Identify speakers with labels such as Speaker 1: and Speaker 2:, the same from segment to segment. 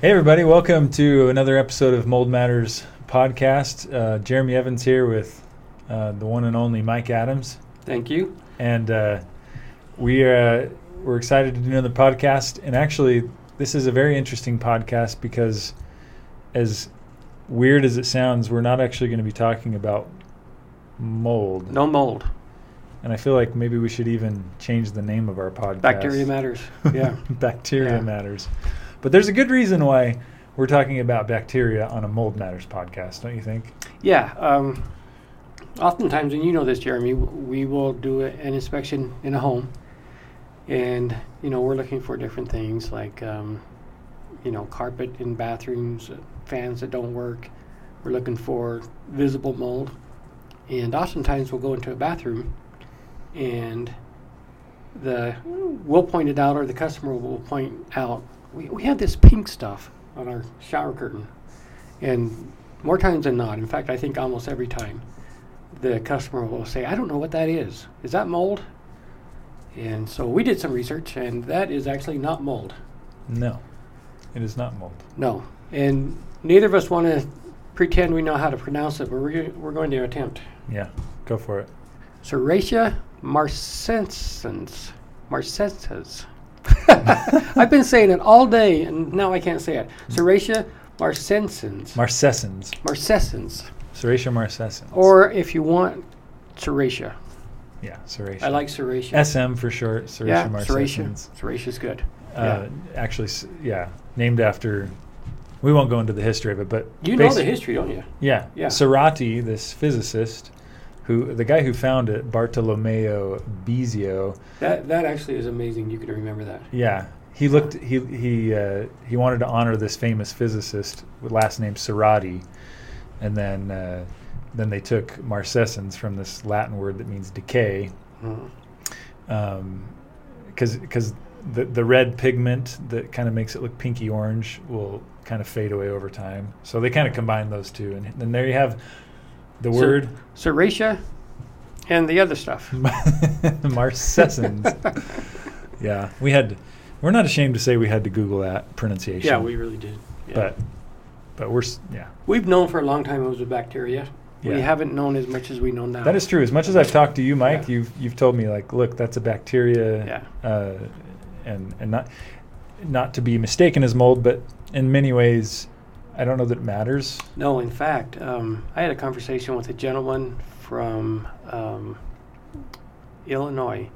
Speaker 1: Hey, everybody, welcome to another episode of Mold Matters podcast. Uh, Jeremy Evans here with uh, the one and only Mike Adams.
Speaker 2: Thank you.
Speaker 1: And uh, we are, uh, we're excited to do another podcast. And actually, this is a very interesting podcast because, as weird as it sounds, we're not actually going to be talking about mold.
Speaker 2: No mold.
Speaker 1: And I feel like maybe we should even change the name of our podcast.
Speaker 2: Bacteria matters. Yeah.
Speaker 1: Bacteria
Speaker 2: Yeah.
Speaker 1: matters. But there's a good reason why we're talking about bacteria on a Mold Matters podcast, don't you think?
Speaker 2: yeah. Um, oftentimes, and you know this, Jeremy, we will do an inspection in a home, and you know we're looking for different things like, um, you know, carpet in bathrooms, uh, fans that don't work. We're looking for visible mold, and oftentimes we'll go into a bathroom, and the we'll point it out, or the customer will point out, we, we had this pink stuff on our shower curtain, and more times than not, in fact, I think almost every time, the customer will say, I don't know what that is. Is that mold? And so we did some research, and that is actually not mold.
Speaker 1: No, it is not mold.
Speaker 2: No. And neither of us want to pretend we know how to pronounce it, but we're, we're going to attempt.
Speaker 1: Yeah, go for it.
Speaker 2: Serratia marcescens. Marcescens. I've been saying it all day, and now I can't say it. Serratia marcescens.
Speaker 1: Marcescens.
Speaker 2: Marcescens.
Speaker 1: Serratia marcescens.
Speaker 2: Or if you want, Serratia.
Speaker 1: yeah, Serratia.
Speaker 2: I like Serratia.
Speaker 1: SM for short. Serratia
Speaker 2: yeah, Serratia. is good.
Speaker 1: Uh, Actually, yeah, named after. We won't go into the history of it, but
Speaker 2: You know the history, don't you?
Speaker 1: Yeah.
Speaker 2: Yeah.
Speaker 1: Serrati, this physicist, who the guy who found it, Bartolomeo Bizio,
Speaker 2: That that actually is amazing. You can remember that.
Speaker 1: yeah, he looked he he uh, he wanted to honor this famous physicist with last name Serrati, and then uh, then they took marcescens from this Latin word that means decay, because because the the red pigment that kind of makes it look pinky orange will kind of fade away over time. So they kind of combine those two, and then there you have the word.
Speaker 2: Serratia, and the other stuff.
Speaker 1: Marcescens. yeah, we had. We're not ashamed to say we had to Google that pronunciation.
Speaker 2: yeah, we really did. Yeah.
Speaker 1: But, but we're s- yeah.
Speaker 2: we've known for a long time it was a bacteria.
Speaker 1: Yeah.
Speaker 2: We haven't known as much as we know now.
Speaker 1: That is true. As much as I've talked to you, Mike,
Speaker 2: Yeah.
Speaker 1: you've you've told me like, look, that's a bacteria.
Speaker 2: Yeah.
Speaker 1: Uh, and and not not to be mistaken as mold, but in many ways, I don't know that it matters.
Speaker 2: No, in fact, um, I had a conversation with a gentleman from um, Illinois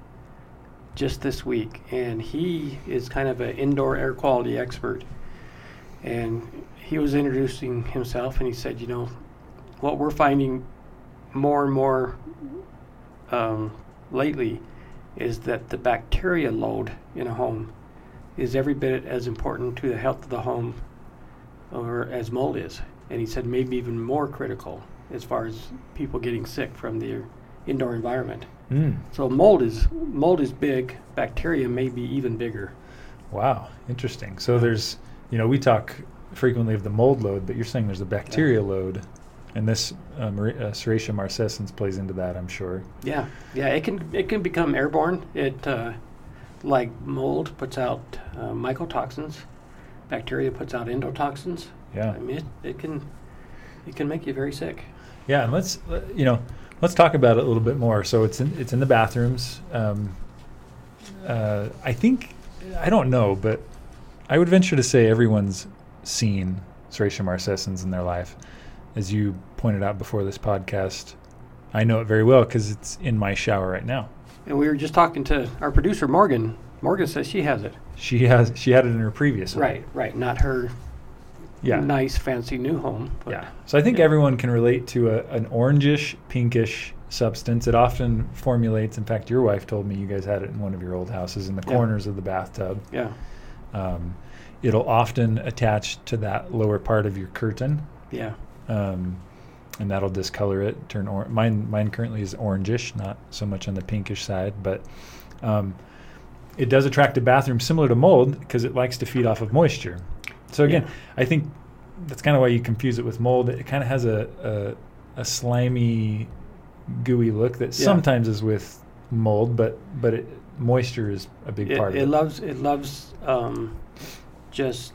Speaker 2: just this week, and he is kind of an indoor air quality expert. And he was introducing himself, and he said, you know, what we're finding more and more um, lately is that the bacteria load in a home is every bit as important to the health of the home or as mold is. And he said maybe even more critical as far as people getting sick from the indoor environment.
Speaker 1: Mm.
Speaker 2: So mold is mold is big. Bacteria may be even bigger.
Speaker 1: Wow, interesting. So there's, you know, we talk frequently of the mold load, but you're saying there's a bacteria load, and this uh, Mar- uh, Serratia marcescens plays into that, I'm sure.
Speaker 2: Yeah, yeah. It can it can become airborne. It uh, like mold puts out uh, mycotoxins. Bacteria puts out endotoxins.
Speaker 1: Yeah.
Speaker 2: I mean, it, it can it can make you very sick.
Speaker 1: Yeah, and let's you know let's talk about it a little bit more. So it's in it's in the bathrooms. Um, uh, I think I don't know, but I would venture to say everyone's seen Serratia marcescens in their life. As you pointed out before this podcast, I know it very well because it's in my shower right now.
Speaker 2: And we were just talking to our producer Morgan. Morgan says she has it.
Speaker 1: She has she had it in her previous one.
Speaker 2: Right, right. Not her
Speaker 1: Yeah.
Speaker 2: nice fancy new home. But
Speaker 1: Yeah. So I think
Speaker 2: Yeah.
Speaker 1: everyone can relate to a, an orangish, pinkish substance. It often formulates. In fact, your wife told me you guys had it in one of your old houses in the
Speaker 2: Yeah.
Speaker 1: corners of the bathtub.
Speaker 2: Yeah.
Speaker 1: Um, it'll often attach to that lower part of your curtain,
Speaker 2: Yeah.
Speaker 1: um, and that'll discolor it. Turn orange. mine. Mine currently is orangish, not so much on the pinkish side, but um, it does attract a bathroom similar to mold because it likes to feed off of moisture. So again,
Speaker 2: Yeah.
Speaker 1: I think that's kind of why you confuse it with mold. It kind of has a, a a slimy, gooey look that
Speaker 2: Yeah.
Speaker 1: sometimes is with mold, but but it, moisture is a big
Speaker 2: It,
Speaker 1: part
Speaker 2: it
Speaker 1: of it.
Speaker 2: It loves it loves um, just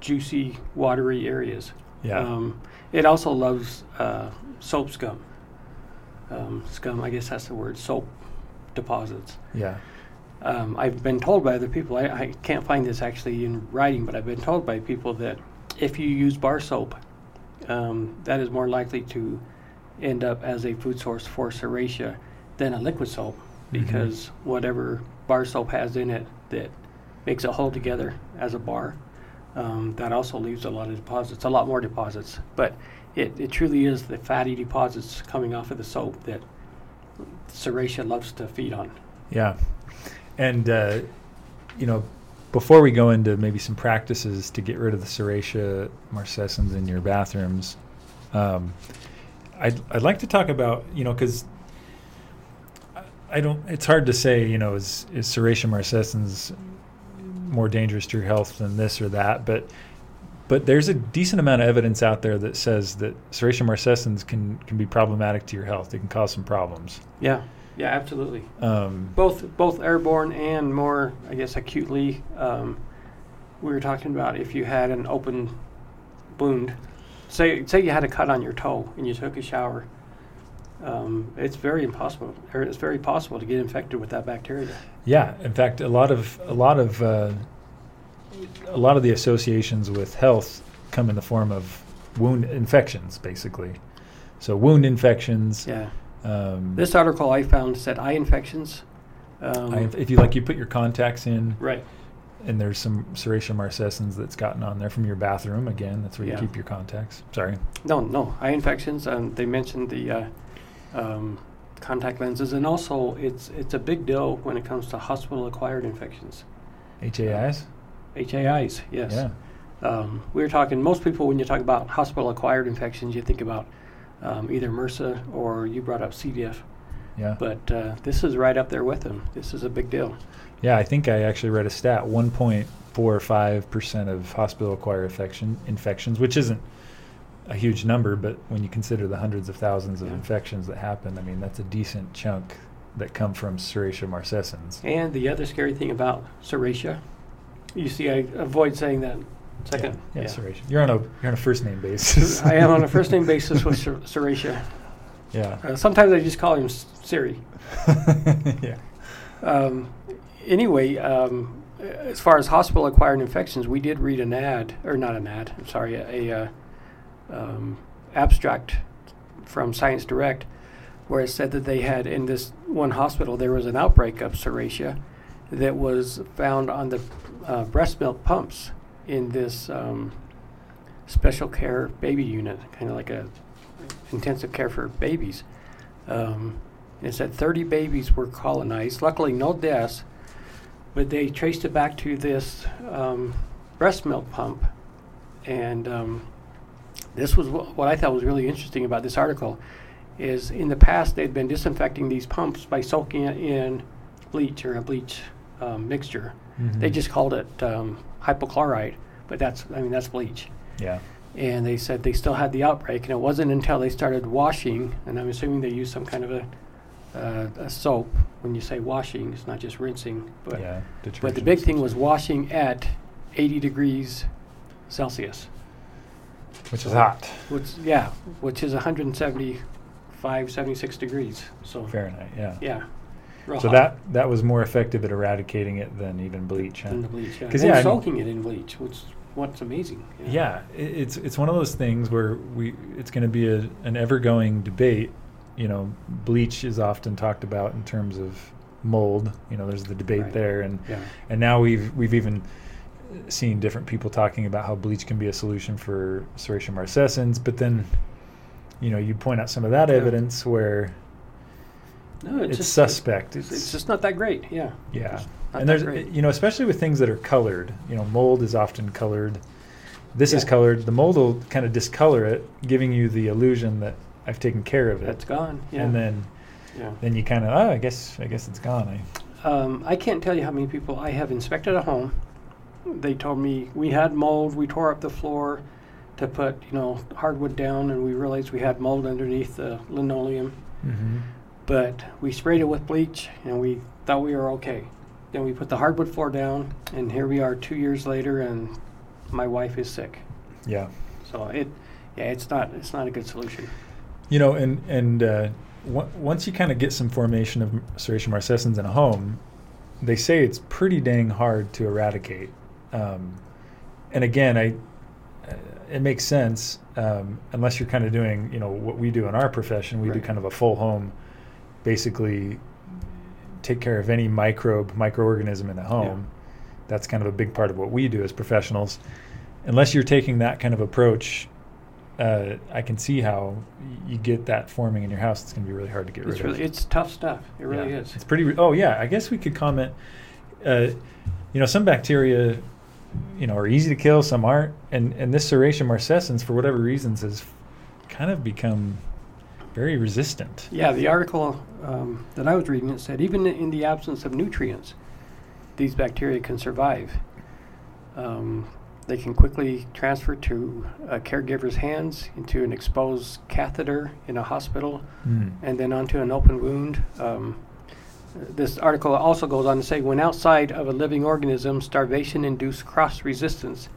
Speaker 2: juicy, watery areas.
Speaker 1: Yeah.
Speaker 2: Um, it also loves uh, soap scum. Um, scum, I guess that's the word, soap deposits.
Speaker 1: yeah.
Speaker 2: Um, I've been told by other people, I, I can't find this actually in writing, but I've been told by people that if you use bar soap, um, that is more likely to end up as a food source for serratia than a liquid soap
Speaker 1: Mhm.
Speaker 2: because whatever bar soap has in it that makes it hold together as a bar, um, that also leaves a lot of deposits, a lot more deposits. But it, it truly is the fatty deposits coming off of the soap that serratia loves to feed on.
Speaker 1: Yeah. And, uh, you know, before we go into maybe some practices to get rid of the Serratia marcescens in your bathrooms, um, I'd, I'd like to talk about, you know, because I don't, it's hard to say, you know, is, is Serratia marcescens more dangerous to your health than this or that, but but there's a decent amount of evidence out there that says that Serratia marcescens can, can be problematic to your health. They can cause some problems.
Speaker 2: Yeah, yeah, absolutely.
Speaker 1: Um,
Speaker 2: Both both airborne and more, I guess, acutely. Um, we were talking about if you had an open wound, say say you had a cut on your toe and you took a shower. Um, it's very impossible, or it's very possible to get infected with that bacteria.
Speaker 1: Yeah, in fact, a lot of a lot of uh, a lot of the associations with health come in the form of wound infections, basically. So wound infections.
Speaker 2: Yeah.
Speaker 1: Um,
Speaker 2: This article I found said eye infections. Um,
Speaker 1: I- if you like, you put your contacts in,
Speaker 2: right.
Speaker 1: and there's some Serratia marcescens that's gotten on there from your bathroom. Again, that's where you keep your contacts. Sorry.
Speaker 2: No, no, eye infections. Um, they mentioned the uh, um, contact lenses, and also it's it's a big deal when it comes to hospital-acquired infections.
Speaker 1: HAIs.
Speaker 2: HAIs, yes.
Speaker 1: Yeah.
Speaker 2: Um, we were talking. Most people, when you talk about hospital-acquired infections, you think about um, either MRSA or you brought up C. diff.
Speaker 1: Yeah.
Speaker 2: But uh, this is right up there with them. This is a big deal.
Speaker 1: Yeah, I think I actually read a stat: 1.45 percent of hospital-acquired infection infections, which isn't a huge number, but when you consider the hundreds of thousands of
Speaker 2: Yeah.
Speaker 1: infections that happen, I mean that's a decent chunk that come from Serratia marcescens.
Speaker 2: And the other scary thing about Serratia, you see, I avoid saying that second.
Speaker 1: Yeah, yeah, Serratia. You're on a you're on a first name basis.
Speaker 2: I am on a first name basis with Ser- Serratia.
Speaker 1: yeah.
Speaker 2: Uh, sometimes I just call him S- Siri.
Speaker 1: yeah.
Speaker 2: Um, anyway, um, as far as hospital acquired infections, we did read an ad, or not an ad, I'm sorry, a, a uh, um, abstract from Science Direct where it said that they had in this one hospital there was an outbreak of serratia that was found on the uh, breast milk pumps in this um, special care baby unit, kind of like a intensive care for babies. Um, it said 30 babies were colonized. Luckily, no deaths, but they traced it back to this um, breast milk pump. And um, this was wh- what I thought was really interesting about this article is in the past they'd been disinfecting these pumps by soaking it in bleach or a bleach um, mixture. They
Speaker 1: Mhm.
Speaker 2: just called it um, hypochlorite, but that's I mean that's bleach.
Speaker 1: Yeah.
Speaker 2: And they said they still had the outbreak, and it wasn't until they started washing, and I'm assuming they used some kind of a, uh, a soap. When you say washing, it's not just rinsing, but
Speaker 1: yeah.
Speaker 2: but the big thing was washing at 80 degrees Celsius.
Speaker 1: which is hot.
Speaker 2: Which yeah, which is 175, 76 degrees. So
Speaker 1: Fahrenheit. Yeah.
Speaker 2: yeah, real
Speaker 1: So
Speaker 2: hot
Speaker 1: that that was more effective at eradicating it than even bleach. Huh?
Speaker 2: than the bleach. Yeah, and
Speaker 1: yeah, I mean-
Speaker 2: soaking it in bleach, which what's amazing. know.
Speaker 1: Yeah, i it's it's one of those things where we it's going to be a, an ever going debate. You know, bleach is often talked about in terms of mold. You know, there's the debate
Speaker 2: Right.
Speaker 1: there, and
Speaker 2: Yeah.
Speaker 1: and now we've we've even seen different people talking about how bleach can be a solution for Serratia marcescens. But then, you know, you point out some of that
Speaker 2: Yeah.
Speaker 1: evidence where
Speaker 2: No, it's,
Speaker 1: it's,
Speaker 2: just,
Speaker 1: suspect.
Speaker 2: It's,
Speaker 1: It's,
Speaker 2: just not that great. Yeah.
Speaker 1: yeah, and there's
Speaker 2: great.
Speaker 1: you know especially with things that are colored. You know, mold is often colored. This is colored. The mold will kind of discolor it, giving you the illusion that I've taken care of it.
Speaker 2: That's gone. Yeah.
Speaker 1: And then
Speaker 2: yeah.
Speaker 1: then you kind of oh I guess I guess it's gone. I,
Speaker 2: Um, I can't tell you how many people I have inspected a home. They told me we had mold. We tore up the floor to put, you know, hardwood down, and we realized we had mold underneath the linoleum.
Speaker 1: mm-hmm.
Speaker 2: But we sprayed it with bleach, and we thought we were okay. Then we put the hardwood floor down, and here we are two years later, and my wife is sick.
Speaker 1: Yeah.
Speaker 2: So it, yeah, it's not it's not a good solution.
Speaker 1: You know, and and uh, w- once you kind of get some formation of Serratia marcescens in a home, they say it's pretty dang hard to eradicate. Um, and again, I uh, it makes sense um, unless you're kind of doing you know what we do in our profession. We do kind of a full home, basically take care of any microbe microorganism in the home. That's kind of a big part of what we do as professionals. Unless you're taking that kind of approach, uh, I can see how you get that forming in your house. It's going to be really hard to get
Speaker 2: It's
Speaker 1: rid
Speaker 2: really
Speaker 1: of.
Speaker 2: it's tough stuff. It really
Speaker 1: Yeah.
Speaker 2: is.
Speaker 1: It's pretty. Re- oh yeah, I guess we could comment. Uh, you know, some bacteria, you know, are easy to kill. Some aren't, and and this Serratia marcescens, for whatever reasons, has kind of become very resistant.
Speaker 2: Yeah, the article um, that I was reading it said even in the absence of nutrients, these bacteria can survive. Um, they can quickly transfer to a caregiver's hands into an exposed catheter in a hospital
Speaker 1: Mm.
Speaker 2: and then onto an open wound. Um, this article also goes on to say when outside of a living organism, starvation induced cross resistance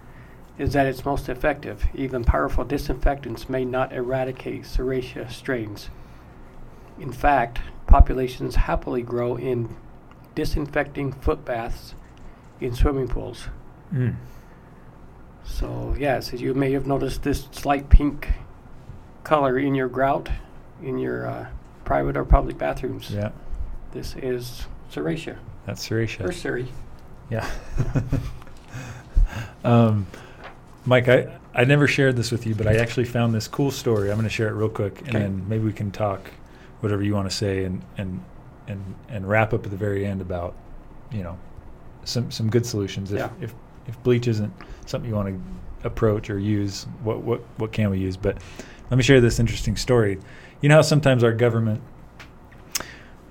Speaker 2: is that its most effective. Even powerful disinfectants may not eradicate Serratia strains. In fact, populations happily grow in disinfecting foot baths in swimming pools.
Speaker 1: Mm.
Speaker 2: So, yes, so you may have noticed this slight pink color in your grout in your uh, private or public bathrooms.
Speaker 1: Yeah,
Speaker 2: This is Serratia
Speaker 1: that's Serratia.
Speaker 2: or Seri.
Speaker 1: Yeah. um, Mike, I, I never shared this with you, but I actually found this cool story. I'm going to share it real quick, and
Speaker 2: Okay.
Speaker 1: then maybe we can talk whatever you want to say, and, and and and wrap up at the very end about you know some some good solutions. If
Speaker 2: Yeah.
Speaker 1: if if bleach isn't something you want to approach or use, what what what can we use? But let me share this interesting story. You know how sometimes our government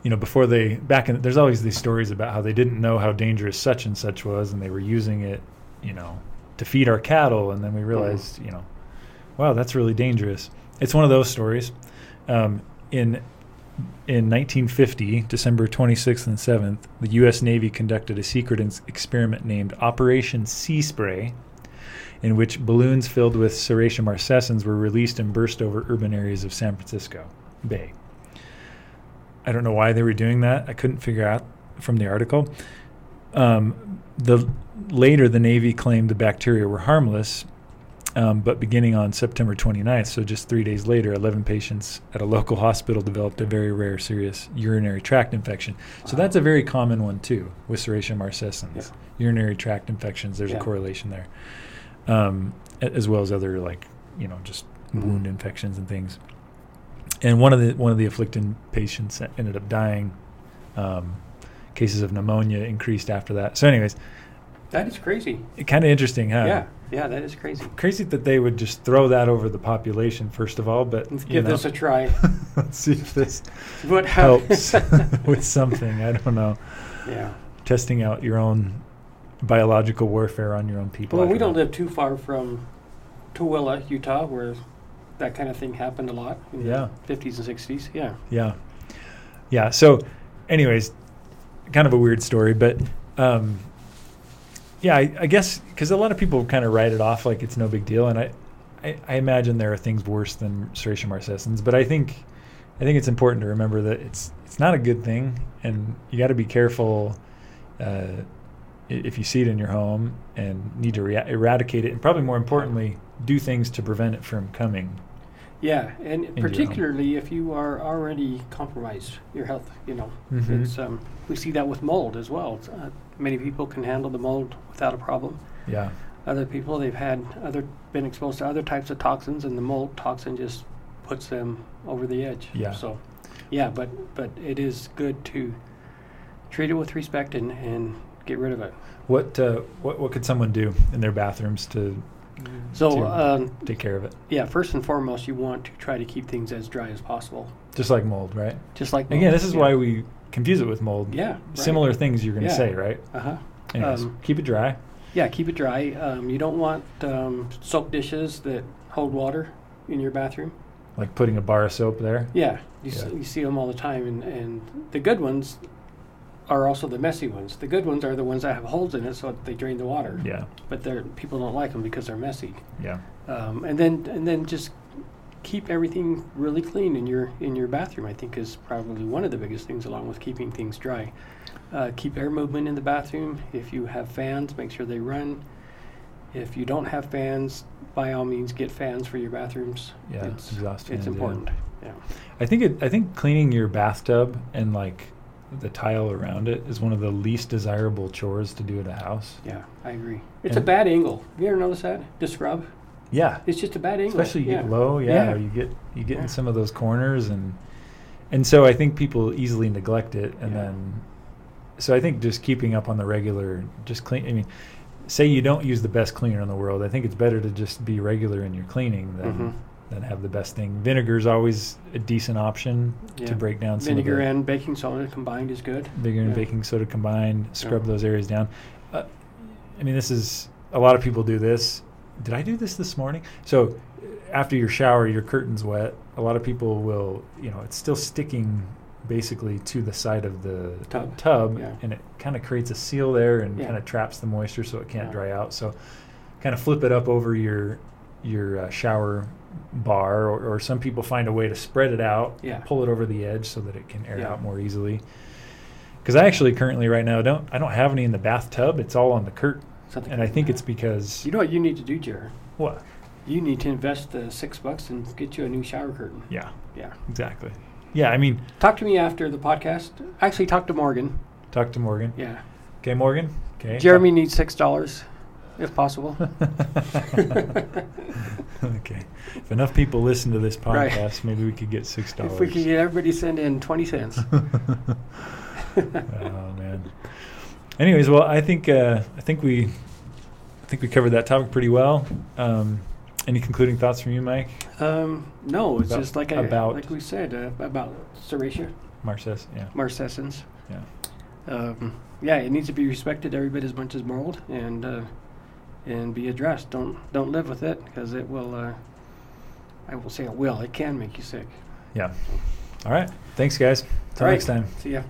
Speaker 1: you know, before they back in, there's always these stories about how they didn't know how dangerous such and such was, and they were using it, you know, to feed our cattle, and then we realized, you know, wow, that's really dangerous. It's one of those stories. Um, in in 1950, December 26th and 7th, the U.S. Navy conducted a secret ins- experiment named Operation Sea Spray, in which balloons filled with Serratia marcescens were released and burst over urban areas of San Francisco Bay. I don't know why they were doing that. I couldn't figure out from the article. Um, the later the Navy claimed the bacteria were harmless, um, but beginning on September 29th, so just three days later, 11 patients at a local hospital developed a very rare, serious urinary tract infection. So that's a very common one too with Serratia marcescens.
Speaker 2: Yeah.
Speaker 1: Urinary tract infections. There's
Speaker 2: Yeah.
Speaker 1: a correlation there, um, as well as other like you know just
Speaker 2: Mhm.
Speaker 1: wound infections and things and one of the one of the afflicted patients ended up dying. Um, cases of pneumonia increased after that. So, anyways,
Speaker 2: That is crazy.
Speaker 1: kind of interesting, huh?
Speaker 2: yeah, yeah, that is crazy.
Speaker 1: Crazy that they would just throw that over the population first of all, but
Speaker 2: Let's give
Speaker 1: know,
Speaker 2: this a try.
Speaker 1: let's see if this
Speaker 2: What
Speaker 1: helps with something. I don't know.
Speaker 2: yeah.
Speaker 1: Testing out your own biological warfare on your own people.
Speaker 2: Well, we don't live too far from Tooele, Utah, where that kind of thing happened a lot in
Speaker 1: Yeah.
Speaker 2: the 50s and 60s. Yeah.
Speaker 1: Yeah. Yeah. So, anyways, kind of a weird story, but um, yeah, I, I guess because a lot of people kind of write it off like it's no big deal, and I, I, I imagine there are things worse than Serratia marcescens, but I think, I think it's important to remember that it's it's not a good thing, and you got to be careful. Uh, if you see it in your home and need to rea- eradicate it, and probably more importantly, do things to prevent it from coming.
Speaker 2: Yeah, and
Speaker 1: home.
Speaker 2: particularly if you are already compromised, your health, you know,
Speaker 1: Mhm.
Speaker 2: it's um, we see that with mold as well. It's, uh, many people can handle the mold without a problem.
Speaker 1: Yeah.
Speaker 2: Other people, they've had other been exposed to other types of toxins, and the mold toxin just puts them over the edge.
Speaker 1: Yeah.
Speaker 2: So, yeah, but but it is good to treat it with respect and and get rid of it.
Speaker 1: What uh, what what could someone do in their bathrooms to
Speaker 2: So, um,
Speaker 1: take care of it?
Speaker 2: yeah, first and foremost, you want to try to keep things as dry as possible,
Speaker 1: Just like mold, right?
Speaker 2: just like
Speaker 1: Again, this is
Speaker 2: yeah.
Speaker 1: why we confuse it with mold.
Speaker 2: Yeah, right.
Speaker 1: Similar things you're going to
Speaker 2: Yeah.
Speaker 1: say, right?
Speaker 2: Uh huh.
Speaker 1: Anyways,
Speaker 2: Um,
Speaker 1: keep it dry.
Speaker 2: Yeah, keep it dry. Um, you don't want um, soap dishes that hold water in your bathroom.
Speaker 1: Like putting a bar of soap there.
Speaker 2: Yeah, you,
Speaker 1: Yeah.
Speaker 2: See, you see them all the time, and, and the good ones, are also the messy ones. The good ones are the ones that have holes in it, so they drain the water.
Speaker 1: Yeah.
Speaker 2: But they're people don't like them because they're messy.
Speaker 1: Yeah.
Speaker 2: Um, and then and then just keep everything really clean in your in your bathroom. I think is probably one of the biggest things, along with keeping things dry. Uh, keep air movement in the bathroom. If you have fans, make sure they run. If you don't have fans, by all means, get fans for your bathrooms.
Speaker 1: Yeah,
Speaker 2: it's,
Speaker 1: exhaust
Speaker 2: it's
Speaker 1: fans, yeah.
Speaker 2: important. Yeah.
Speaker 1: I think it. I think cleaning your bathtub and like the tile around it is one of the least desirable chores to do at a house.
Speaker 2: yeah, I agree. It's
Speaker 1: And-
Speaker 2: a bad angle. Have you ever noticed that? To scrub,
Speaker 1: Yeah.
Speaker 2: it's just a bad angle.
Speaker 1: Especially you
Speaker 2: yeah.
Speaker 1: get low, yeah,
Speaker 2: Yeah.
Speaker 1: you get you get
Speaker 2: Yeah.
Speaker 1: in some of those corners and and so I think people easily neglect it and then so I think just keeping up on the regular just clean I mean say you don't use the best cleaner in the world. I think it's better to just be regular in your cleaning than
Speaker 2: Mhm.
Speaker 1: Than have the best thing. Vinegar is always a decent option
Speaker 2: Yeah.
Speaker 1: to break down some
Speaker 2: Vinegar
Speaker 1: of the
Speaker 2: and baking soda combined is good.
Speaker 1: vinegar and baking soda combined, scrub
Speaker 2: Yeah.
Speaker 1: those areas down. Uh, I mean, this is a lot of people do this. Did I do this this morning? So, uh, after your shower, your curtain's wet. A lot of people will, you know, it's still sticking basically to the side of the
Speaker 2: Tub.
Speaker 1: tub
Speaker 2: Yeah.
Speaker 1: and it kind of creates a seal there and
Speaker 2: Yeah.
Speaker 1: kind of traps the moisture so it can't
Speaker 2: Yeah.
Speaker 1: dry out. So, kind of flip it up over your your uh, shower bar, or, or some people find a way to spread it out,
Speaker 2: Yeah.
Speaker 1: pull it over the edge so that it can air
Speaker 2: Yeah.
Speaker 1: out more easily. Because I actually currently right now don't I don't have any in the bathtub. It's all on the curtain,
Speaker 2: Something
Speaker 1: and I think it's because
Speaker 2: You know what you need to do, Jared?
Speaker 1: what?
Speaker 2: You need to invest the six bucks and get you a new shower curtain.
Speaker 1: Yeah,
Speaker 2: Yeah.
Speaker 1: exactly. Yeah, I mean,
Speaker 2: Talk to me after the podcast. Actually, talk to Morgan.
Speaker 1: talk to Morgan.
Speaker 2: Yeah.
Speaker 1: Okay, Morgan. Okay.
Speaker 2: Jeremy needs six dollars, if possible.
Speaker 1: okay. If enough people listen to this
Speaker 2: Right.
Speaker 1: podcast, maybe we could get six dollars.
Speaker 2: if we could get everybody to send in twenty cents.
Speaker 1: oh man. Anyways, well, I think uh, I think we I think we covered that topic pretty well. Um, any concluding thoughts from you, Mike?
Speaker 2: Um, no, it's
Speaker 1: About-
Speaker 2: just like I,
Speaker 1: about-
Speaker 2: like we said uh, about Serratia
Speaker 1: Marcus, yeah,
Speaker 2: marcescens.
Speaker 1: yeah,
Speaker 2: Um, yeah, it needs to be respected every bit as much as mold and uh, and be addressed. Don't don't live with it because it will. Uh, I will say it will. It can make you sick.
Speaker 1: yeah. All right. Thanks, guys. Till
Speaker 2: right.
Speaker 1: next time.
Speaker 2: See ya.